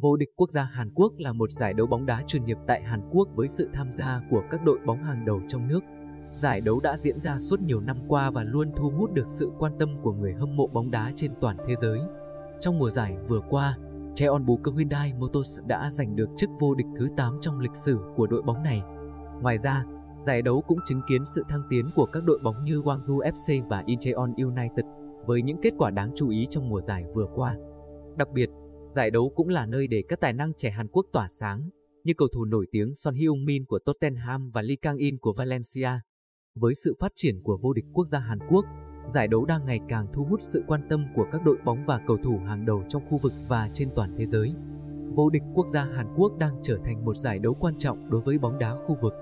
Vô địch quốc gia Hàn Quốc là một giải đấu bóng đá chuyên nghiệp tại Hàn Quốc với sự tham gia của các đội bóng hàng đầu trong nước. Giải đấu đã diễn ra suốt nhiều năm qua và luôn thu hút được sự quan tâm của người hâm mộ bóng đá trên toàn thế giới. Trong mùa giải vừa qua, Cheonbuk Hyundai Motors đã giành được chức vô địch thứ 8 trong lịch sử của đội bóng này. Ngoài ra, giải đấu cũng chứng kiến sự thăng tiến của các đội bóng như Gwangju FC và Incheon United với những kết quả đáng chú ý trong mùa giải vừa qua. Đặc biệt, giải đấu cũng là nơi để các tài năng trẻ Hàn Quốc tỏa sáng, như cầu thủ nổi tiếng Son Heung-min của Tottenham và Lee Kang-in của Valencia. Với sự phát triển của vô địch quốc gia Hàn Quốc, giải đấu đang ngày càng thu hút sự quan tâm của các đội bóng và cầu thủ hàng đầu trong khu vực và trên toàn thế giới. Vô địch quốc gia Hàn Quốc đang trở thành một giải đấu quan trọng đối với bóng đá khu vực.